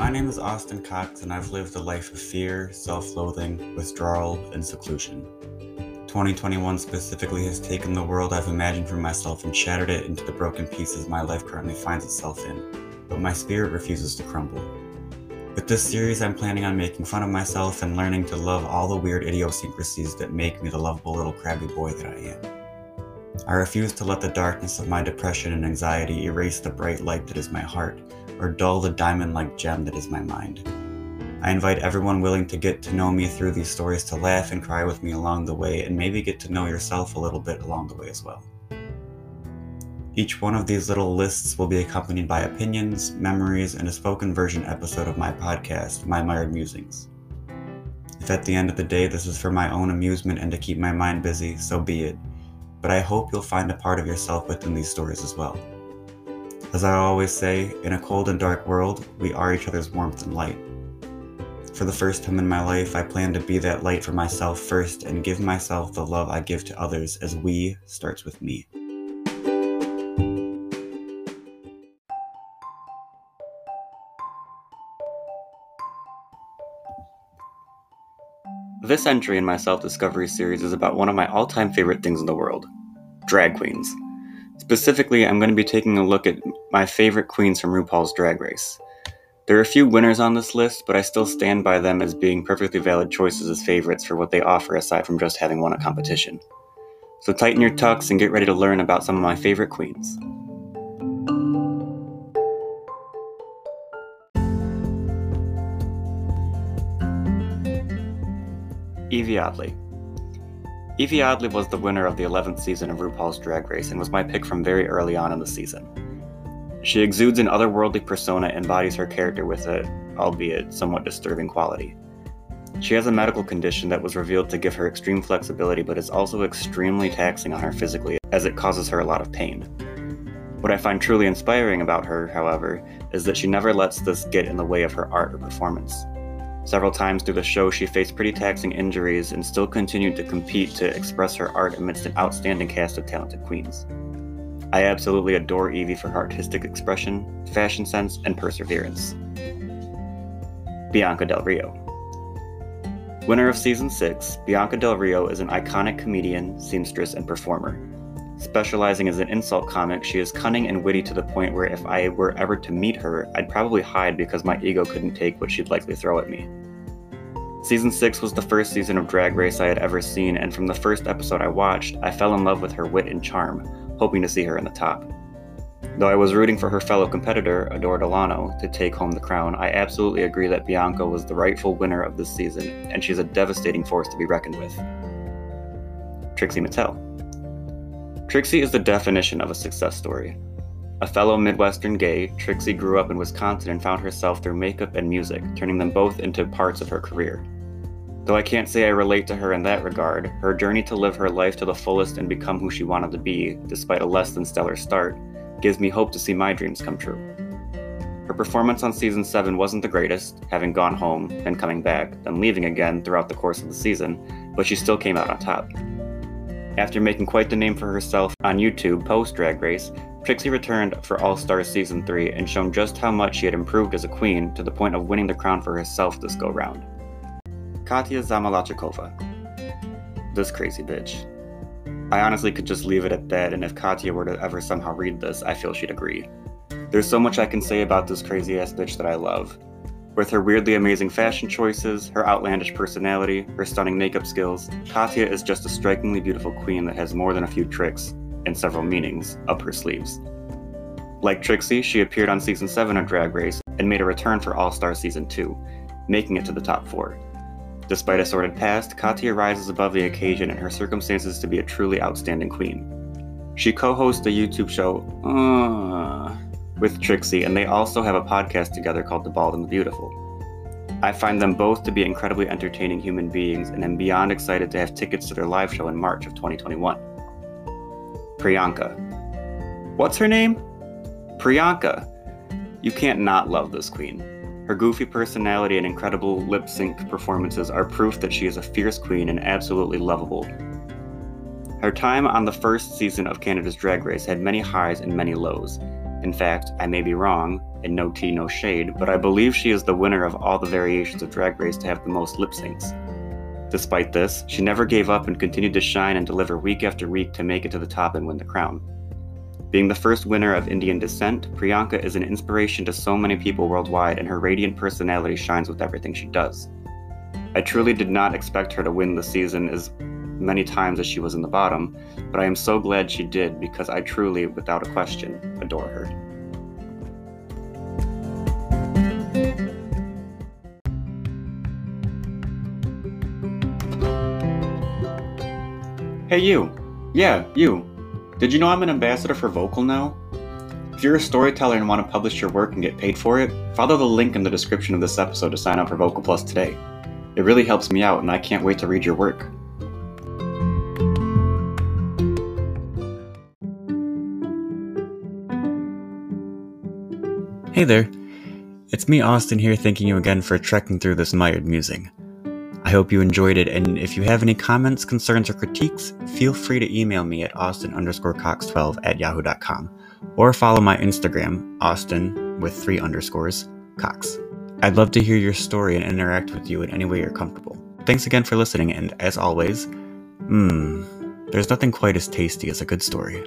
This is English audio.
My name is Austin Cox, and I've lived a life of fear, self loathing, withdrawal, and seclusion. 2021 specifically has taken the world I've imagined for myself and shattered it into the broken pieces my life currently finds itself in, but my spirit refuses to crumble. With this series, I'm planning on making fun of myself and learning to love all the weird idiosyncrasies that make me the lovable little crabby boy that I am. I refuse to let the darkness of my depression and anxiety erase the bright light that is my heart, or dull the diamond like gem that is my mind. I invite everyone willing to get to know me through these stories to laugh and cry with me along the way and maybe get to know yourself a little bit along the way as well. Each one of these little lists will be accompanied by opinions, memories, and a spoken version episode of my podcast, My Mired Musings. If at the end of the day this is for my own amusement and to keep my mind busy, so be it. But I hope you'll find a part of yourself within these stories as well. As I always say, in a cold and dark world, we are each other's warmth and light. For the first time in my life, I plan to be that light for myself first and give myself the love I give to others as we starts with me. This entry in my self discovery series is about one of my all time favorite things in the world drag queens. Specifically, I'm going to be taking a look at my favorite queens from RuPaul's Drag Race. There are a few winners on this list, but I still stand by them as being perfectly valid choices as favorites for what they offer aside from just having won a competition. So tighten your tucks and get ready to learn about some of my favorite queens. Yvie Oddly. Yvie Oddly was the winner of the 11th season of RuPaul's Drag Race and was my pick from very early on in the season. She exudes an otherworldly persona and embodies her character with a, albeit somewhat disturbing quality. She has a medical condition that was revealed to give her extreme flexibility, but is also extremely taxing on her physically, as it causes her a lot of pain. What I find truly inspiring about her, however, is that she never lets this get in the way of her art or performance. Several times through the show, she faced pretty taxing injuries and still continued to compete to express her art amidst an outstanding cast of talented queens. I absolutely adore Yvie for her artistic expression, fashion sense, and perseverance. Bianca Del Rio. Winner of Season 6, Bianca Del Rio is an iconic comedian, seamstress, and performer. Specializing as an insult comic, she is cunning and witty to the point where if I were ever to meet her, I'd probably hide because my ego couldn't take what she'd likely throw at me. Season 6 was the first season of Drag Race I had ever seen, and from the first episode I watched, I fell in love with her wit and charm, hoping to see her in the top. Though I was rooting for her fellow competitor, Adore Delano, to take home the crown, I absolutely agree that Bianca was the rightful winner of this season, and she's a devastating force to be reckoned with. Trixie Mattel. Trixie is the definition of a success story. A fellow Midwestern gay, Trixie grew up in Wisconsin and found herself through makeup and music, turning them both into parts of her career. Though I can't say I relate to her in that regard, her journey to live her life to the fullest and become who she wanted to be, despite a less than stellar start, gives me hope to see my dreams come true. Her performance on season 7 wasn't the greatest, having gone home, then coming back, then leaving again throughout the course of the season, but she still came out on top. After making quite the name for herself on YouTube post Drag Race, Trixie returned for All Stars Season 3 and shown just how much she had improved as a queen to the point of winning the crown for herself this go round. Katya Zamolodchikova. This crazy bitch. I honestly could just leave it at that, and if Katya were to ever somehow read this, I feel she'd agree. There's so much I can say about this crazy ass bitch that I love. With her weirdly amazing fashion choices, her outlandish personality, her stunning makeup skills, Katya is just a strikingly beautiful queen that has more than a few tricks, and several meanings, up her sleeves. Like Trixie, she appeared on season 7 of Drag Race and made a return for All Star season 2, making it to the top 4. Despite a sordid past, Katya rises above the occasion and her circumstances to be a truly outstanding queen. She co hosts the YouTube show uh, with Trixie, and they also have a podcast together called The Bald and the Beautiful. I find them both to be incredibly entertaining human beings and am beyond excited to have tickets to their live show in March of 2021. Priyanka. What's her name? Priyanka. You can't not love this queen. Her goofy personality and incredible lip sync performances are proof that she is a fierce queen and absolutely lovable. Her time on the first season of Canada's Drag Race had many highs and many lows. In fact, I may be wrong, and no tea, no shade, but I believe she is the winner of all the variations of Drag Race to have the most lip syncs. Despite this, she never gave up and continued to shine and deliver week after week to make it to the top and win the crown. Being the first winner of Indian descent, Priyanka is an inspiration to so many people worldwide, and her radiant personality shines with everything she does. I truly did not expect her to win the season as many times as she was in the bottom, but I am so glad she did because I truly, without a question, adore her. Hey, you! Yeah, you! Did you know I'm an ambassador for Vocal now? If you're a storyteller and want to publish your work and get paid for it, follow the link in the description of this episode to sign up for Vocal Plus today. It really helps me out, and I can't wait to read your work. Hey there, it's me, Austin, here, thanking you again for trekking through this mired musing. I hope you enjoyed it, and if you have any comments, concerns, or critiques, feel free to email me at austin underscore cox12 at yahoo.com or follow my Instagram, austin with three underscores, cox. I'd love to hear your story and interact with you in any way you're comfortable. Thanks again for listening, and as always, mmm, there's nothing quite as tasty as a good story.